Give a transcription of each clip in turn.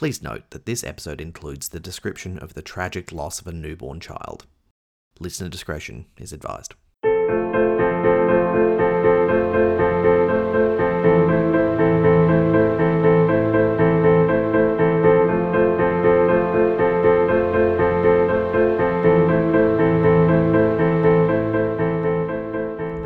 Please note that this episode includes the description of the tragic loss of a newborn child. Listener discretion is advised.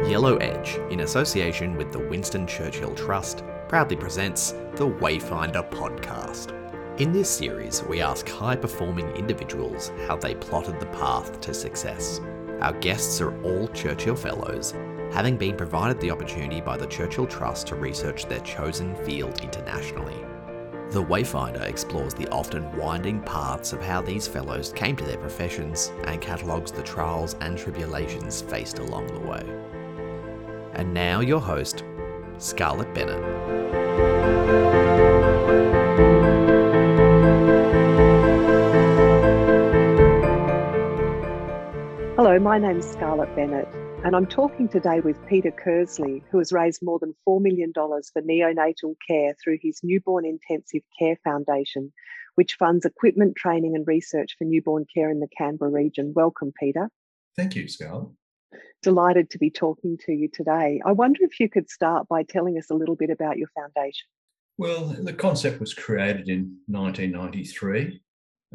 Yellow Edge, in association with the Winston Churchill Trust, proudly presents the Wayfinder podcast. In this series, we ask high performing individuals how they plotted the path to success. Our guests are all Churchill Fellows, having been provided the opportunity by the Churchill Trust to research their chosen field internationally. The Wayfinder explores the often winding paths of how these fellows came to their professions and catalogues the trials and tribulations faced along the way. And now, your host, Scarlet Bennett. Hello, my name is Scarlet Bennett, and I'm talking today with Peter Cursley, who has raised more than $4 million for neonatal care through his Newborn Intensive Care Foundation, which funds equipment, training, and research for newborn care in the Canberra region. Welcome, Peter. Thank you, Scarlet. Delighted to be talking to you today. I wonder if you could start by telling us a little bit about your foundation. Well, the concept was created in 1993,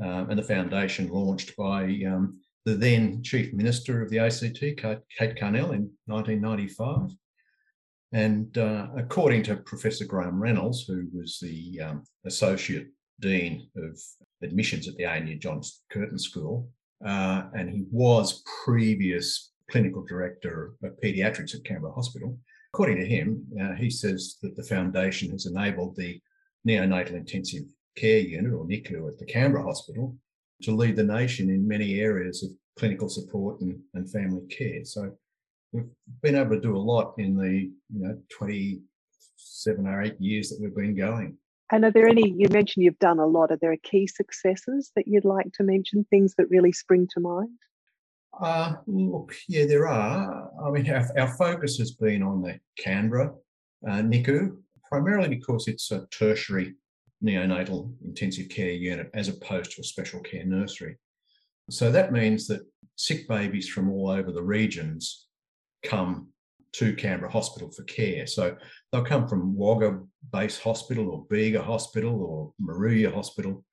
um, and the foundation launched by um, the then Chief Minister of the ACT, Kate Carnell, in 1995. And uh, according to Professor Graham Reynolds, who was the um, Associate Dean of Admissions at the ANU John Curtin School, uh, and he was previous clinical director of paediatrics at Canberra Hospital. According to him, uh, he says that the foundation has enabled the neonatal intensive care unit, or NICU, at the Canberra Hospital to lead the nation in many areas of clinical support and, and family care. So we've been able to do a lot in the you know 27 or 8 years that we've been going. And are there any, you mentioned you've done a lot, are there key successes that you'd like to mention, things that really spring to mind? Uh, look, yeah, there are. I mean, our, our focus has been on the Canberra uh, NICU, primarily because it's a tertiary neonatal intensive care unit as opposed to a special care nursery. So that means that sick babies from all over the regions come to Canberra Hospital for care. So they'll come from Wagga Base Hospital or Bega Hospital or Moruya Hospital.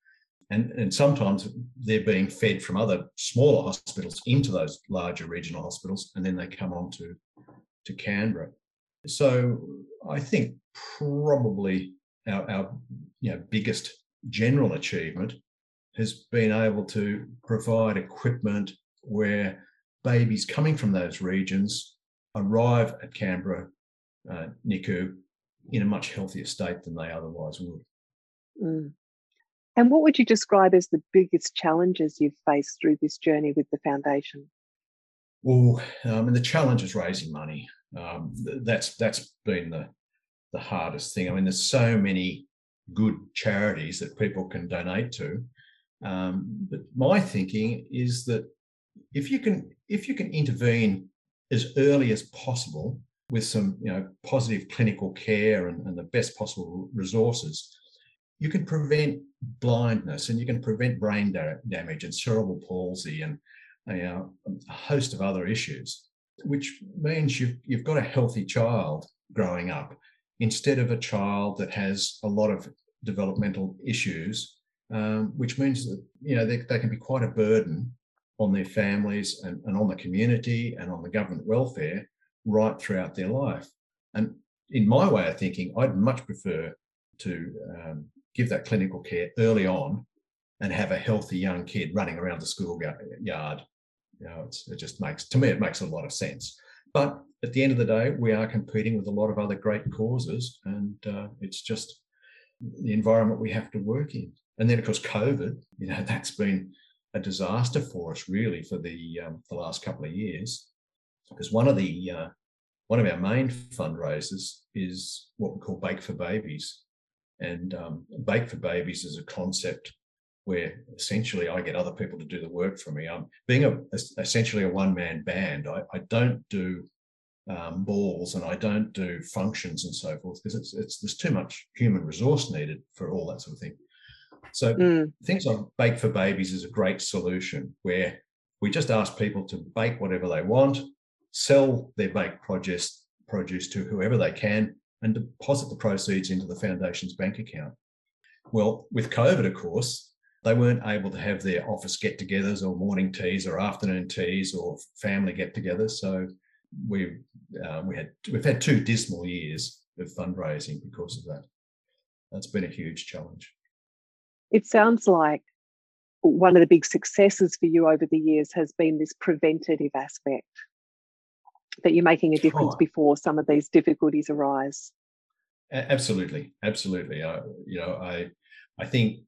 And, and sometimes they're being fed from other smaller hospitals into those larger regional hospitals, and then they come on to, to Canberra. So I think probably our, our you know, biggest general achievement has been able to provide equipment where babies coming from those regions arrive at Canberra uh, NICU in a much healthier state than they otherwise would. Mm. And what would you describe as the biggest challenges you've faced through this journey with the foundation? Well, um, and the challenge is raising money. Um, that's that's been the the hardest thing. I mean, there's so many good charities that people can donate to, um, but my thinking is that if you can if you can intervene as early as possible with some you know positive clinical care and, and the best possible resources, you can prevent blindness and you can prevent brain da- damage and cerebral palsy and you know, a host of other issues, which means you've, you've got a healthy child growing up instead of a child that has a lot of developmental issues, um, which means that you know they, they can be quite a burden on their families and, and on the community and on the government welfare right throughout their life. And in my way of thinking, I'd much prefer to um, give that clinical care early on and have a healthy young kid running around the school yard. You know, it just makes, to me, it makes a lot of sense. But at the end of the day, we are competing with a lot of other great causes, and uh, it's just the environment we have to work in. And then, of course, COVID, you know, that's been a disaster for us really for the um, the last couple of years, because one of the uh, one of our main fundraisers is what we call Bake for Babies, and um, Bake for Babies is a concept where essentially I get other people to do the work for me. Um, being a, a essentially a one man band, I, I don't do um, balls and I don't do functions and so forth because it's, it's there's too much human resource needed for all that sort of thing. So mm. things like Bake for Babies is a great solution where we just ask people to bake whatever they want, sell their baked produce, produce to whoever they can, and deposit the proceeds into the foundation's bank account. Well, with COVID, of course, they weren't able to have their office get togethers or morning teas or afternoon teas or family get togethers. So we, uh, we had, we've had two dismal years of fundraising because of that. That's been a huge challenge. It sounds like one of the big successes for you over the years has been this preventative aspect that you're making a difference oh. before some of these difficulties arise. Absolutely, absolutely. I, you know, I, I think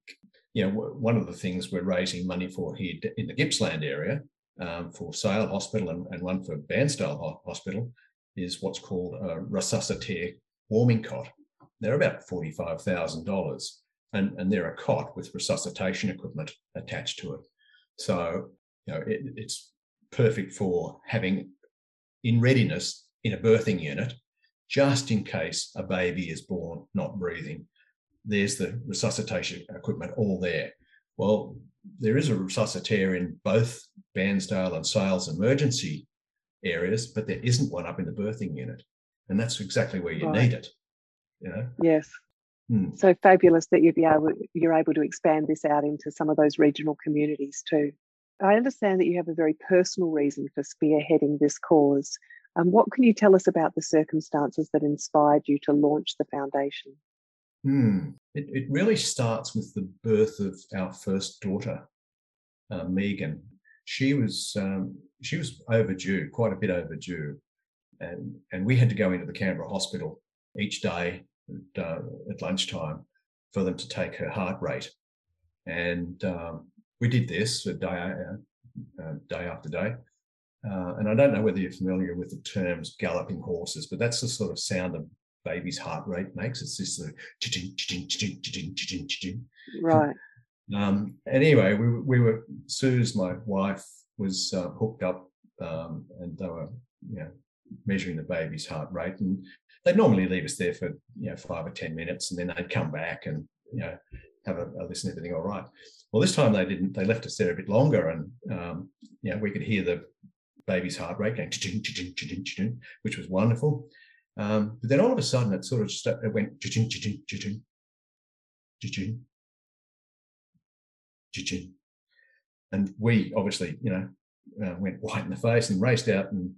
you know one of the things we're raising money for here in the Gippsland area um, for Sale Hospital and, and, one for Bairnsdale Hospital is what's called a resuscitaire warming cot. They're about forty-five thousand dollars, and and they're a cot with resuscitation equipment attached to it. So you know it, it's perfect for having in readiness in a birthing unit, just in case a baby is born not breathing. There's the resuscitation equipment all there. Well, there is a resuscitaire in both Bairnsdale and Sale's emergency areas, but there isn't one up in the birthing unit. And that's exactly where you right. need it. You know? Yes. Hmm. So fabulous that you'd be able you're able to expand this out into some of those regional communities too. I understand that you have a very personal reason for spearheading this cause. Um, what can you tell us about the circumstances that inspired you to launch the foundation? Hmm. It, it really starts with the birth of our first daughter, uh, Megan. She was um, she was overdue, quite a bit overdue, and and we had to go into the Canberra hospital each day at, uh, at lunchtime for them to take her heart rate, and um, we did this day, uh, uh, day after day. Uh, and I don't know whether you're familiar with the terms galloping horses, but that's the sort of sound a baby's heart rate makes. It's just of right. Um, anyway, we, we were Sue's my wife was uh, hooked up, um, and they were you know measuring the baby's heart rate, and they'd normally leave us there for you know five or ten minutes, and then they'd come back and you know have a, a listen, everything all right. Well, this time they didn't. They left us there a bit longer, and um, you know, we could hear the baby's heart rate going, which was wonderful. Um, but then all of a sudden, it sort of just, it went, and we obviously, you know, uh, went white in the face and raced out and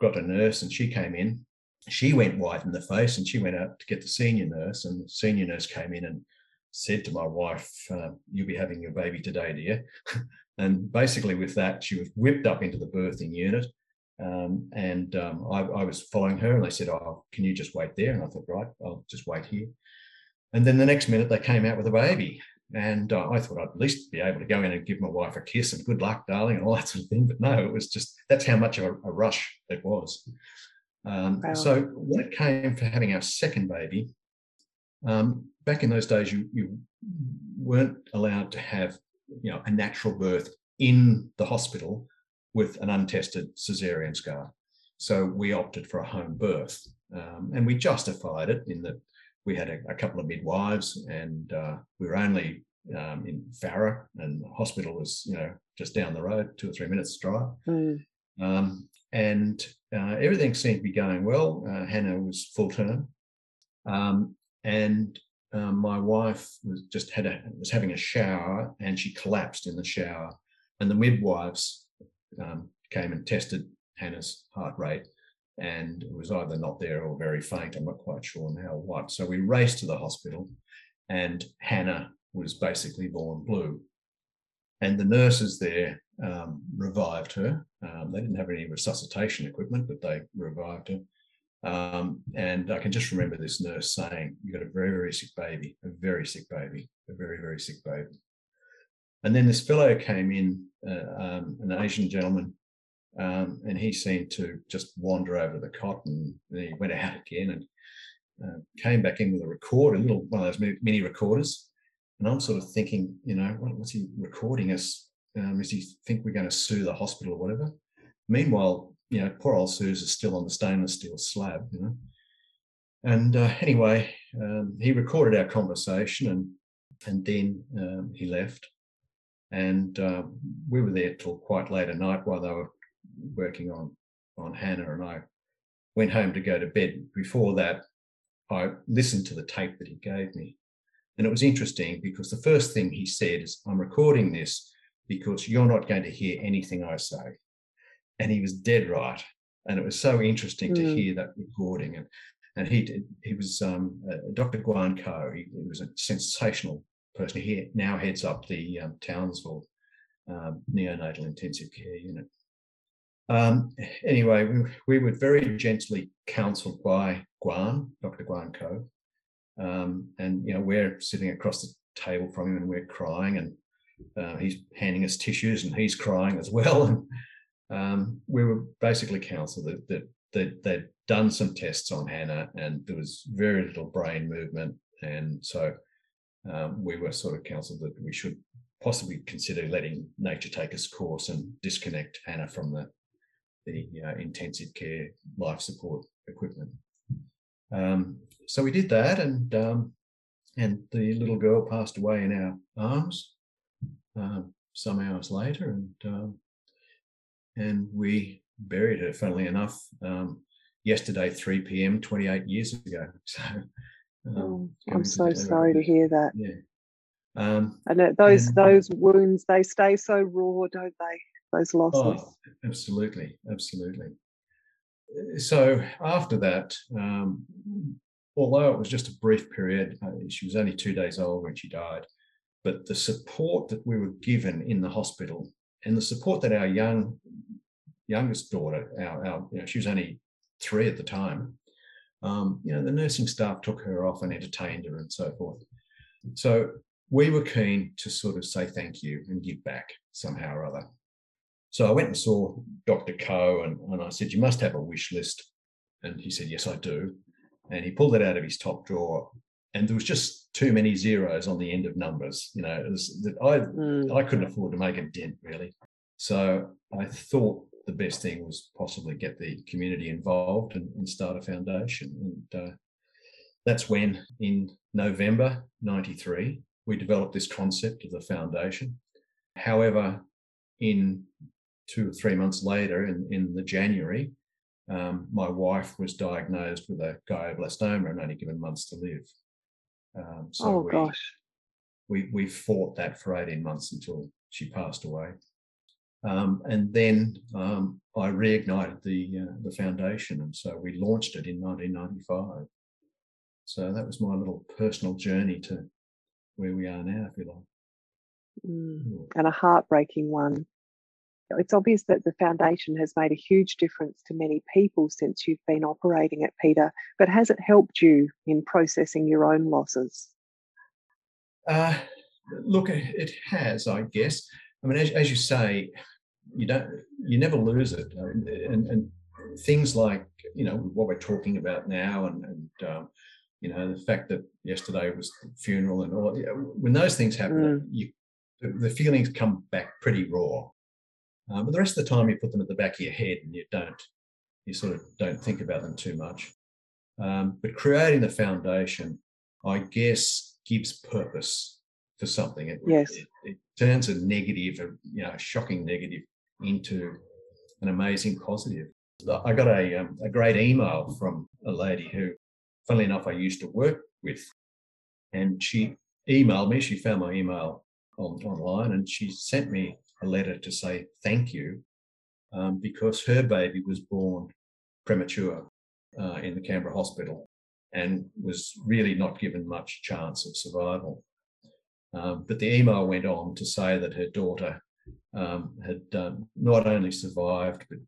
got a nurse, and she came in. She went white in the face, and she went out to get the senior nurse, and the senior nurse came in and said to my wife, uh, You'll be having your baby today, dear. and basically, with that, she was whipped up into the birthing unit. Um, and um, I, I, was following her, and they said, Oh, can you just wait there? And I thought, Right, I'll just wait here. And then the next minute, they came out with a baby. And uh, I thought I'd at least be able to go in and give my wife a kiss and good luck, darling, and all that sort of thing. But no, it was just that's how much of a, a rush it was. Um, wow. So when it came to having our second baby, um, back in those days, you, you weren't allowed to have you know a natural birth in the hospital with an untested cesarean scar. So we opted for a home birth, um, and we justified it in that we had a, a couple of midwives, and uh, we were only um, in Farrer, and the hospital was you know just down the road, two or three minutes drive. Mm. Um, and uh, everything seemed to be going well. Uh, Hannah was full term, um, and um, my wife was just had a was having a shower and she collapsed in the shower, and the midwives um, came and tested Hannah's heart rate, and it was either not there or very faint. I'm not quite sure now what. So we raced to the hospital, and Hannah was basically born blue, and the nurses there um, revived her. Um, they didn't have any resuscitation equipment, but they revived her. Um, and I can just remember this nurse saying, You've got a very, very sick baby, a very sick baby, a very, very sick baby. And then this fellow came in, uh, um, an Asian gentleman, um, and he seemed to just wander over the cot and he went out again and uh, came back in with a recorder, a little one of those mini recorders. And I'm sort of thinking, you know, what, what's he recording us? Um, does he think we're going to sue the hospital or whatever? Meanwhile, you know, poor old Suze is still on the stainless steel slab, you know. And uh, anyway, um, he recorded our conversation, and and then um, he left. And uh, we were there till quite late at night while they were working on on Hannah, and I went home to go to bed. Before that, I listened to the tape that he gave me, and it was interesting because the first thing he said is, "I'm recording this because you're not going to hear anything I say," and he was dead right. And it was so interesting mm. to hear that recording, and and he did, he was um, uh, Dr. Guan Ko. He, he, was a sensational person. He now heads up the um, Townsville um, neonatal intensive care unit. Um, anyway, we, we, were very gently counseled by Guan, Dr. Guan Ko. Um, and, you know, we're sitting across the table from him and we're crying and uh, he's handing us tissues and he's crying as well. And um, we were basically counseled that, that, that they'd done some tests on Hannah and there was very little brain movement. And so um, we were sort of counseled that we should possibly consider letting nature take its course and disconnect Hannah from the the uh, intensive care life support equipment. Um, so we did that, and um, and the little girl passed away in our arms um, some hours later, and um, and we buried her. Funnily enough, um, yesterday, three p.m., twenty-eight years ago. So um, oh, I'm so sorry to hear that. Yeah. Um, and those and, those wounds they stay so raw, don't they? those losses. Oh, absolutely, absolutely. So after that, um, although it was just a brief period, uh, she was only two days old when she died, but the support that we were given in the hospital and the support that our young youngest daughter, our, our you know, she was only three at the time, um, you know, the nursing staff took her off and entertained her and so forth. So we were keen to sort of say thank you and give back somehow or other. So I went and saw Dr. Ko and, and I said, You must have a wish list. And he said, Yes, I do. And he pulled it out of his top drawer. And there was just too many zeros on the end of numbers. You know, it was that I mm. I couldn't afford to make a dent really. So I thought the best thing was possibly get the community involved and, and start a foundation. And uh, that's when in November 93, we developed this concept of the foundation. However, in two or three months later, in, in the January, um, my wife was diagnosed with a glioblastoma and only given months to live. Um, so oh, we, gosh. We, we fought that for 18 months until she passed away. Um, and then um, I reignited the uh, the foundation, and so we launched it in 1995. So that was my little personal journey to where we are now, if you like. Mm, and a heartbreaking one it's obvious that the foundation has made a huge difference to many people since you've been operating it, Peter. But has it helped you in processing your own losses? Uh, look, it has, I guess. I mean, as, as, you say, you don't, you never lose it, and, and, things like you know what we're talking about now, and, and um, you know the fact that yesterday was the funeral and all. When those things happen, mm. you, the feelings come back pretty raw um, but the rest of the time, you put them at the back of your head and you don't, you sort of don't think about them too much. Um, but creating the foundation, I guess, gives purpose to something. It, yes. It, it turns a negative, a you know, shocking negative into an amazing positive. I got a, um, a great email from a lady who, funnily enough, I used to work with. And she emailed me, she found my email on, online, and she sent me a letter to say thank you um, because her baby was born premature uh, in the Canberra hospital and was really not given much chance of survival. Um, but the email went on to say that her daughter um, had um, not only survived, but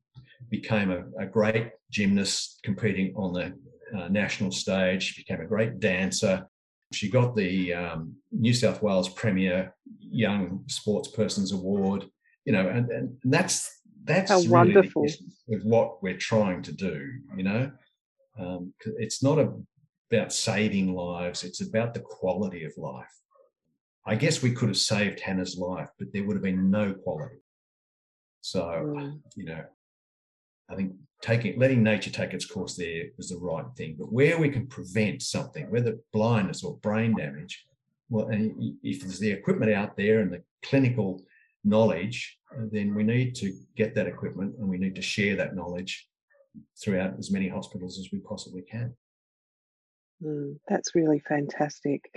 became a, a great gymnast competing on the uh, national stage. She became a great dancer. She got the um, New South Wales Premier Young Sportspersons Award, you know, and, and that's that's How really wonderful with what we're trying to do. You know, um, it's not about saving lives; it's about the quality of life. I guess we could have saved Hannah's life, but there would have been no quality. So, mm. you know, I think taking letting nature take its course there was the right thing. But where we can prevent something, whether blindness or brain damage, well, and if there's the equipment out there and the clinical knowledge, then we need to get that equipment and we need to share that knowledge throughout as many hospitals as we possibly can. Mm, that's really fantastic.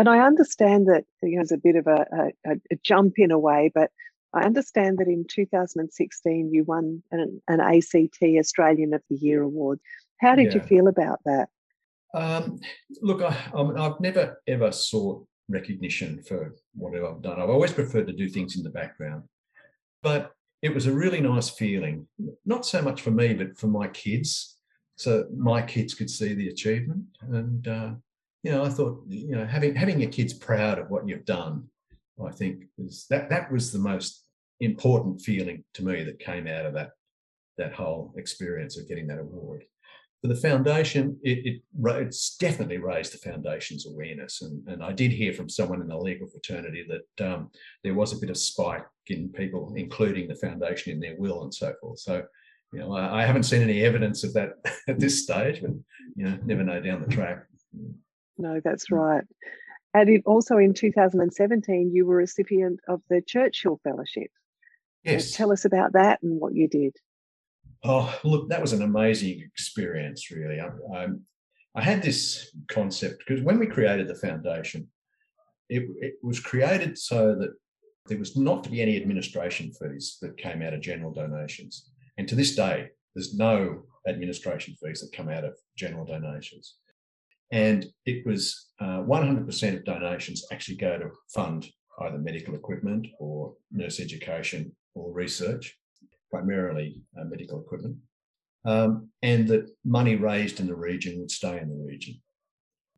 And I understand that you know, it's a bit of a, a, a, jump in a way, but I understand that in 2016 you won an, an ACT Australian of the Year award. How did yeah. you feel about that? Um, look, I, have never ever sought recognition for whatever I've done. I've always preferred to do things in the background. But it was a really nice feeling, not so much for me, but for my kids. So my kids could see the achievement. And, uh, you know, I thought, you know, having having your kids proud of what you've done, I think is that that was the most important feeling to me that came out of that that whole experience of getting that award for the foundation, it, it, it's definitely raised the foundation's awareness. And, and I did hear from someone in the legal fraternity that um, there was a bit of spike in people, including the foundation in their will and so forth. So, you know, I, I haven't seen any evidence of that at this stage, but, you know, never know down the track. No, that's mm. right. And also in 2017, you were recipient of the Churchill Fellowship. Yes. Tell us about that and what you did. Oh, look, that was an amazing experience, really. I, I, I had this concept because when we created the foundation, it, it, was created so that there was not to be any administration fees that came out of general donations. And to this day, there's no administration fees that come out of general donations. And it was uh, 100% of donations actually go to fund either medical equipment or nurse education or research primarily uh, medical equipment, um, and that money raised in the region would stay in the region.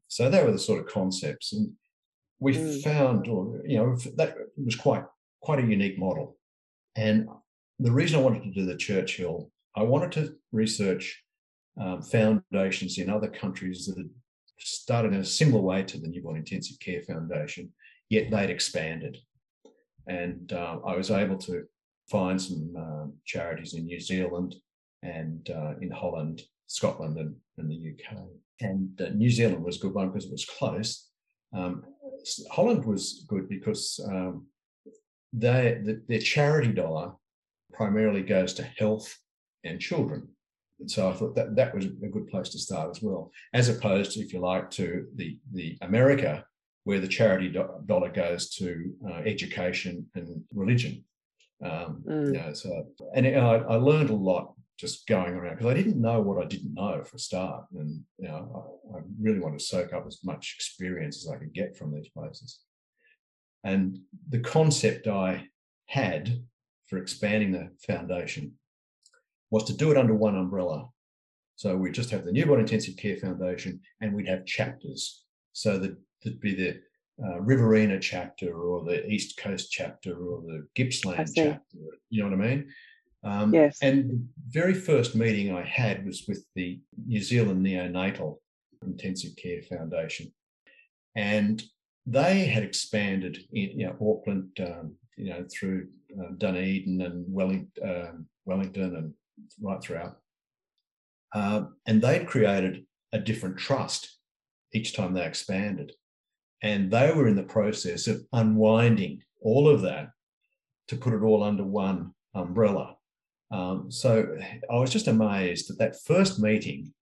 So they were the sort of concepts, and we mm. found, or you know, that was quite quite a unique model. And the reason I wanted to do the Churchill, I wanted to research um, foundations in other countries that had started in a similar way to the Newborn Intensive Care Foundation, yet they'd expanded. And uh, I was able to find some um, charities in New Zealand and uh, in Holland, Scotland, and, and the UK. And uh, New Zealand was a good one because it was close. Um, Holland was good because um, they, the, their charity dollar primarily goes to health and children. And so I thought that that was a good place to start as well, as opposed to, if you like, to the, the America, where the charity do- dollar goes to uh, education and religion. Um, mm. you know, so and I, I, learned a lot just going around because I didn't know what I didn't know for a start, and you know, I, I really wanted to soak up as much experience as I could get from these places. And the concept I had for expanding the foundation was to do it under one umbrella. So we just have the Newborn Intensive Care Foundation, and we'd have chapters. So that there'd be the uh, Riverina chapter or the East Coast chapter or the Gippsland chapter. You know what I mean? Um, yes. And the very first meeting I had was with the New Zealand Neonatal Intensive Care Foundation. And they had expanded in you know, Auckland, um, you know, through uh, Dunedin and Wellington, um, Wellington and right throughout. Uh, and they'd created a different trust each time they expanded. And they were in the process of unwinding all of that to put it all under one umbrella. Um, so I was just amazed that that first meeting,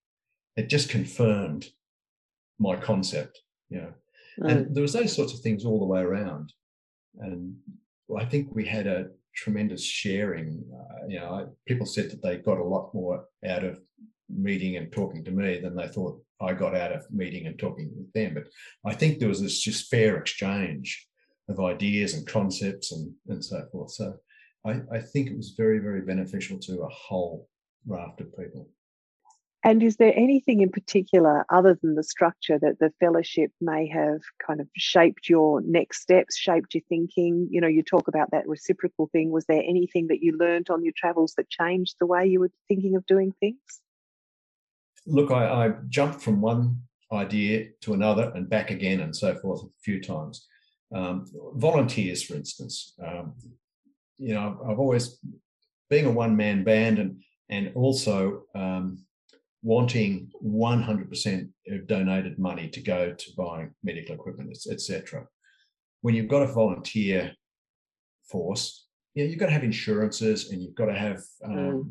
it just confirmed my concept, you know. Mm. And there was those sorts of things all the way around. And I think we had a tremendous sharing. Uh, you know, people said that they got a lot more out of meeting and talking to me than they thought I got out of meeting and talking with them. But I think there was this just fair exchange of ideas and concepts and, and so forth. So I, I think it was very, very beneficial to a whole raft of people. And is there anything in particular, other than the structure, that the fellowship may have kind of shaped your next steps, shaped your thinking? You know, you talk about that reciprocal thing. Was there anything that you learned on your travels that changed the way you were thinking of doing things? look, I, I, jumped from one idea to another and back again and so forth a few times. Um, volunteers, for instance, um, you know, I've always being a one man band and and also um, wanting 100% of donated money to go to buying medical equipment, etc. When you've got a volunteer force, yeah, you've got to have insurances and you've got to have um, mm.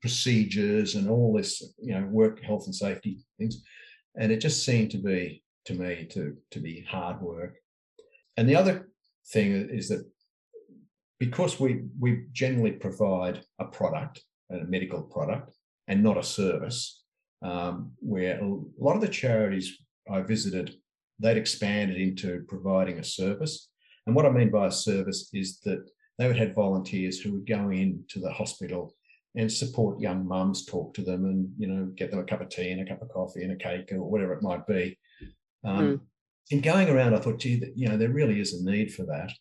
procedures and all this, you know, work health and safety things. And it just seemed to be to me to to be hard work. And the other thing is that because we we generally provide a product, a medical product, and not a service, um, where a lot of the charities I visited, they'd expanded into providing a service. And what I mean by a service is that they would have volunteers who would go into the hospital and support young mums, talk to them, and you know, get them a cup of tea and a cup of coffee and a cake or whatever it might be. Um, mm. In going around, I thought, gee, that, you know, there really is a need for that.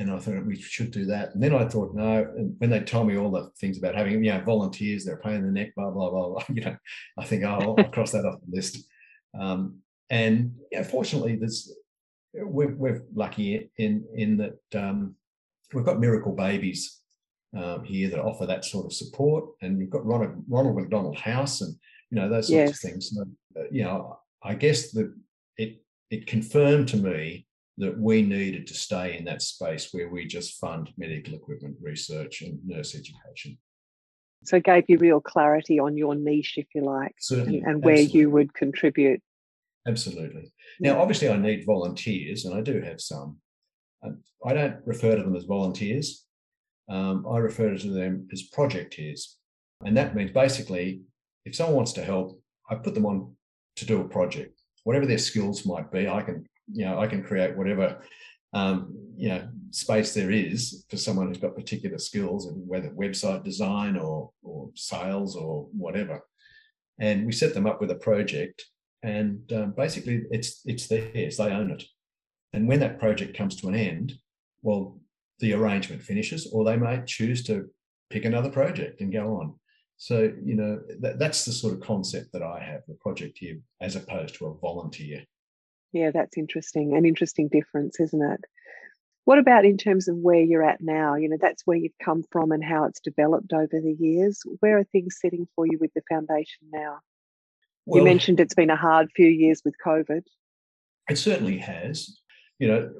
And I thought we should do that. And then I thought, no. And when they told me all the things about having, you know, volunteers, they're paying the neck, blah, blah, blah, blah, you know, I think, oh, I'll cross that off the list. Um, and yeah, fortunately, there's we're, we're lucky in in that um, we've got miracle babies um, here that offer that sort of support, and we've got Ronald, Ronald McDonald House, and you know those sorts yes. of things. So, you know, I guess that it it confirmed to me that we needed to stay in that space where we just fund medical equipment research and nurse education. So it gave you real clarity on your niche, if you like, Certainly, and, and where absolutely. you would contribute. Absolutely. Now, obviously, I need volunteers, and I do have some. I don't refer to them as volunteers. Um, I refer to them as projecteers. And that means basically, if someone wants to help, I put them on to do a project whatever their skills might be, I can, you know, I can create whatever, um, you know, space there is for someone who's got particular skills, and whether website design or or sales or whatever. And we set them up with a project, and um, basically it's it's theirs. They own it. And when that project comes to an end, well, the arrangement finishes, or they may choose to pick another project and go on. So, you know, that, that's the sort of concept that I have, the projecteer, as opposed to a volunteer. Yeah, that's interesting. An interesting difference, isn't it? What about in terms of where you're at now? You know, that's where you've come from and how it's developed over the years. Where are things sitting for you with the foundation now? Well, you mentioned it's been a hard few years with COVID. It certainly has. You know,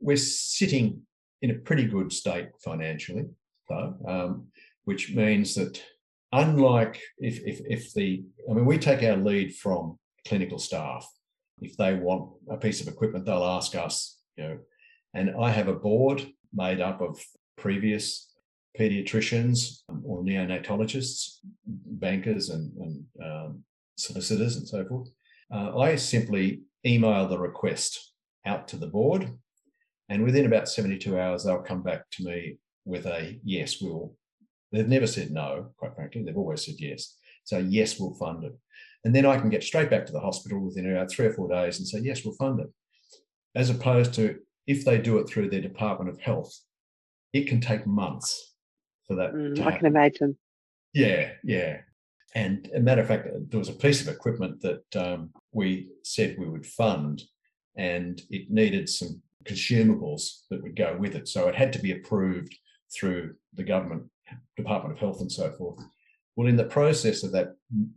we're sitting in a pretty good state financially, though, um, which means that unlike if, if, if the, I mean, we take our lead from clinical staff. If they want a piece of equipment, they'll ask us, you know, and I have a board made up of previous pediatricians or neonatologists, bankers and, and um, solicitors and so forth. Uh, I simply email the request out to the board, and within about 72 hours, they'll come back to me with a yes, we'll They've never said no, quite frankly. They've always said yes. So, yes, we'll fund it. And then I can get straight back to the hospital within about three or four days and say, yes, we'll fund it. As opposed to if they do it through their Department of Health, it can take months for that. Mm, I can imagine. Yeah, yeah. And a matter of fact, there was a piece of equipment that um, we said we would fund, and it needed some consumables that would go with it. So it had to be approved through the government Department of Health and so forth. Well, in the process of that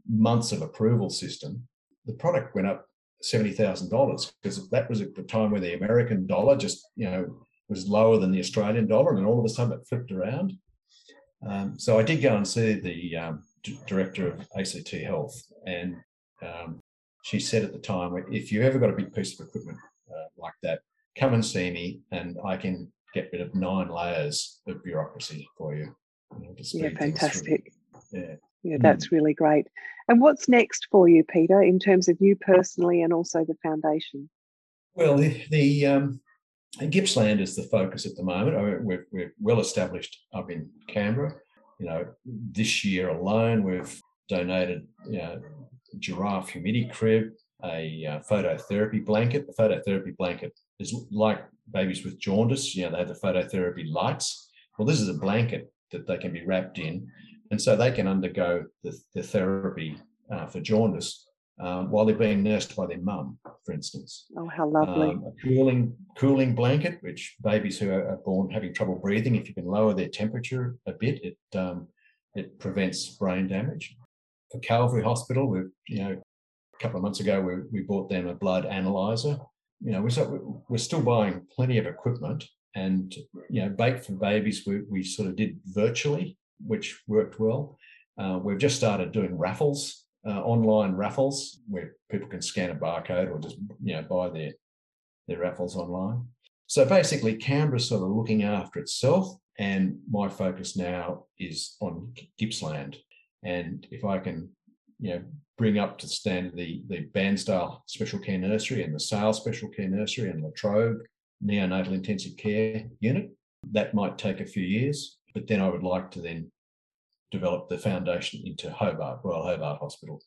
months of approval system, the product went up seventy thousand dollars because that was at the time where the American dollar just you know was lower than the Australian dollar, and all of a sudden it flipped around. Um, so I did go and see the um, d- director of ACT Health, and um, she said at the time, if you ever got a big piece of equipment uh, like that, come and see me, and I can get rid of nine layers of bureaucracy for you yeah, fantastic. Yeah. Yeah, that's mm. really great. And what's next for you, Peter, in terms of you personally and also the foundation? Well, the, the um, Gippsland is the focus at the moment. I mean, we're, we're well established up in Canberra. You know, this year alone, we've donated you know, giraffe humidity crib, a uh, phototherapy blanket. The phototherapy blanket is like babies with jaundice. You know, they have the phototherapy lights. Well, this is a blanket that they can be wrapped in. And so they can undergo the, the therapy uh, for jaundice um, while they're being nursed by their mum, for instance. Oh, how lovely. Um, a cooling, cooling blanket, which babies who are born having trouble breathing, if you can lower their temperature a bit, it, um, it prevents brain damage. for Calvary Hospital, we you know a couple of months ago we, we bought them a blood analyzer. You know, we're, we're still buying plenty of equipment, and you know, bake for babies we, we sort of did virtually, which worked well. Uh, we've just started doing raffles, uh, online raffles, where people can scan a barcode or just you know buy their their raffles online. So basically, Canberra's sort of looking after itself, and my focus now is on Gippsland. And if I can, you know, bring up to standard the the Bairnsdale Special Care Nursery and the Sale Special Care Nursery and Latrobe neonatal intensive care unit, that might take a few years. But then I would like to then develop the foundation into Hobart, Royal Hobart Hospital,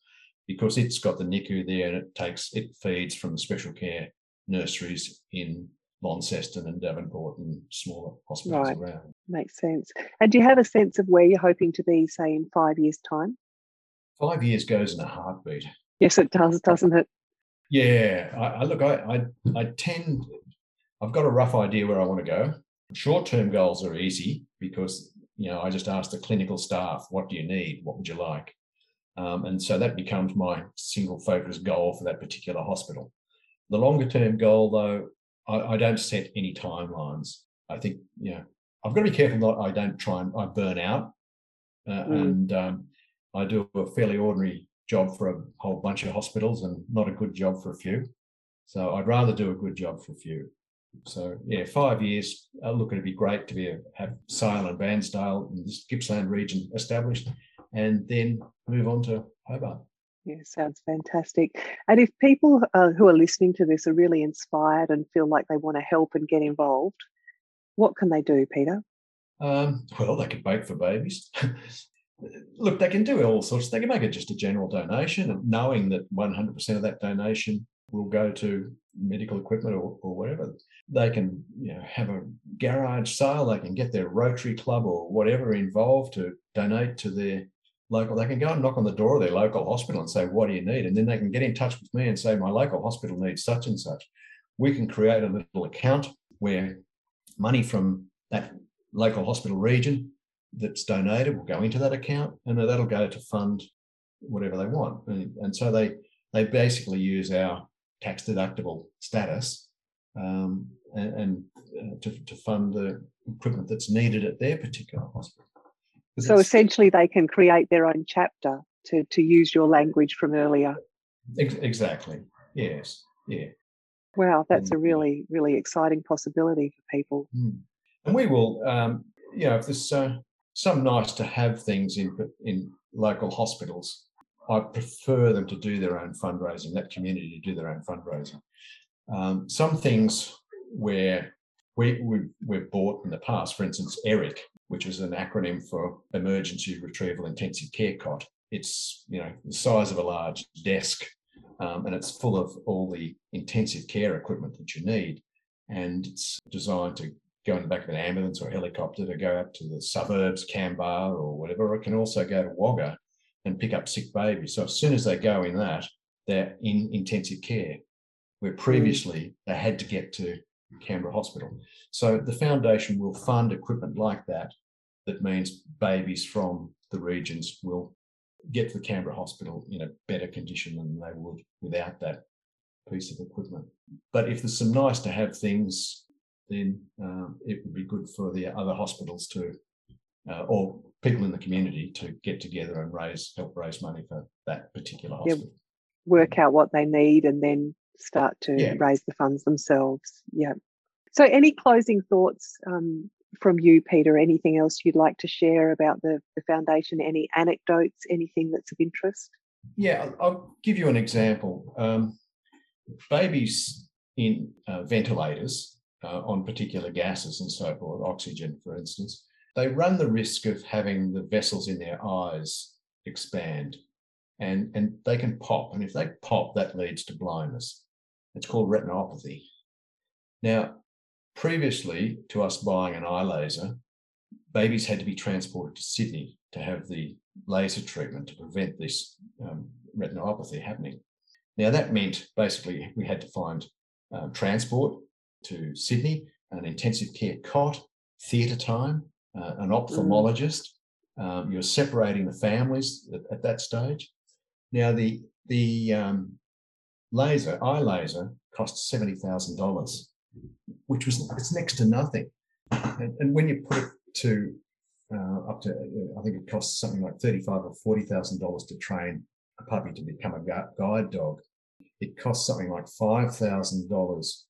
because it's got the NICU there and it takes it feeds from the special care nurseries in Launceston and Devonport and smaller hospitals right. around. Makes sense. And do you have a sense of where you're hoping to be, say, in five years' time? Five years goes in a heartbeat. Yes, it does, doesn't it? Yeah. I, I look, I, I, I tend, I've got a rough idea where I want to go. Short-term goals are easy because you know I just ask the clinical staff, "What do you need? What would you like?" Um, and so that becomes my single focus goal for that particular hospital. The longer term goal, though, I, I, don't set any timelines. I think, you know, I've got to be careful that I don't try and I burn out. Uh, mm. And um, I do a fairly ordinary job for a whole bunch of hospitals and not a good job for a few. So I'd rather do a good job for a few. So yeah, five years. Uh, look, it'd be great to be a, have Sale and Bairnsdale in this Gippsland region established, and then move on to Hobart. Yeah, sounds fantastic. And if people uh, who are listening to this are really inspired and feel like they want to help and get involved, what can they do, Peter? Um, well, they can bake for babies. Look, they can do all sorts. They can make it just a general donation, and knowing that 100% of that donation will go to medical equipment or, or whatever. They can, you know, have a garage sale. They can get their Rotary Club or whatever involved to donate to their local, they can go and knock on the door of their local hospital and say, What do you need? And then they can get in touch with me and say, My local hospital needs such and such. We can create a little account where money from that local hospital region that's donated will go into that account and that'll go to fund whatever they want. And, and so they they basically use our tax deductible status um, and, and uh, to, to fund the equipment that's needed at their particular hospital. So essentially, they can create their own chapter to, to use your language from earlier. Exactly. Yes. Yeah. Wow, that's a really, really exciting possibility for people. Hmm. And we will, um, you know, if there's uh, some nice to have things in in local hospitals, I prefer them to do their own fundraising. That community to do their own fundraising. Um, some things where we, we we've bought in the past, for instance, ERIC, which is an acronym for Emergency Retrieval Intensive Care Cot. It's you know the size of a large desk, um, and it's full of all the intensive care equipment that you need, and it's designed to go in the back of an ambulance or helicopter to go out to the suburbs, Canberra or whatever. It can also go to Wagga and pick up sick babies. So as soon as they go in that, they're in intensive care, where previously they had to get to Canberra Hospital. So the foundation will fund equipment like that. That means babies from the regions will get to the Canberra Hospital in a better condition than they would without that piece of equipment. But if there's some nice to have things, then um, it would be good for the other hospitals to, uh, or people in the community to get together and raise, help raise money for that particular hospital. Yeah, work out what they need and then start to yeah. raise the funds themselves. Yeah. So, any closing thoughts um, from you, Peter? Anything else you'd like to share about the, the foundation? Any anecdotes? Anything that's of interest? Yeah, I'll give you an example. Um, babies in uh, ventilators uh, on particular gases and so forth, oxygen, for instance, they run the risk of having the vessels in their eyes expand and, and they can pop. And if they pop, that leads to blindness. It's called retinopathy. Now, previously to us buying an eye laser, babies had to be transported to Sydney to have the laser treatment to prevent this um, retinopathy happening. Now, that meant basically we had to find um, transport to Sydney, an intensive care cot, theatre time, uh, an ophthalmologist, Um, you're separating the families at, at, that stage. Now the the um, laser eye laser cost seventy thousand dollars, which was it's next to nothing. And, and when you put it to uh, up to I think it costs something like thirty five or forty thousand dollars to train a puppy to become a guide dog. It costs something like five thousand dollars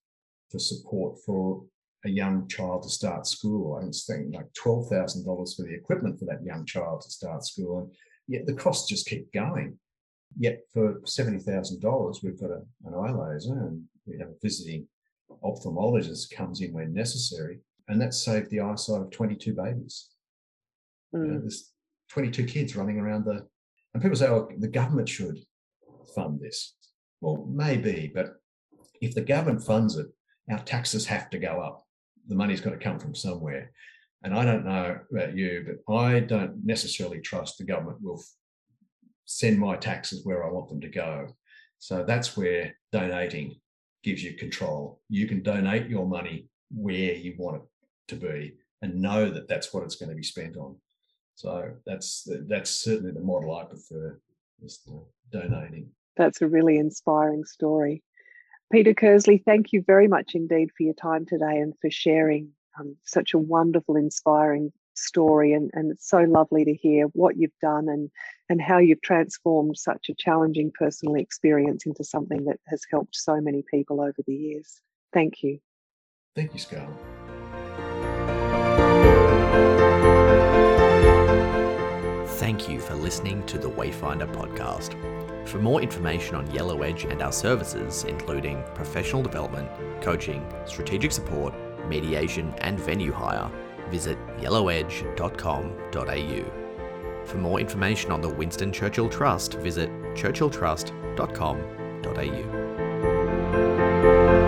for support for a young child to start school. I was thinking like twelve thousand dollars for the equipment for that young child to start school, and yet the costs just keep going. Yet for seventy thousand dollars, we've got a, an eye laser, and we have a visiting ophthalmologist comes in when necessary, and that saved the eyesight of twenty two babies. Mm. You know, hmm. there's twenty two kids running around the, and people say, "Oh, the government should fund this." Well, maybe, but if the government funds it, our taxes have to go up the money's got to come from somewhere. And I don't know about you, but I don't necessarily trust the government will send my taxes where I want them to go. So that's where donating gives you control. You can donate your money where you want it to be and know that that's what it's going to be spent on. So that's that's certainly the model I prefer, is donating. That's a really inspiring story. Peter Cursley, thank you very much indeed for your time today and for sharing um, such a wonderful, inspiring story. And, and it's so lovely to hear what you've done and, and how you've transformed such a challenging personal experience into something that has helped so many people over the years. Thank you. Thank you, Scarlet. Thank you for listening to the Wayfinder podcast. For more information on Yellow Edge and our services, including professional development, coaching, strategic support, mediation, and venue hire, visit yellowedge.com.au. For more information on the Winston Churchill Trust, visit churchilltrust.com.au.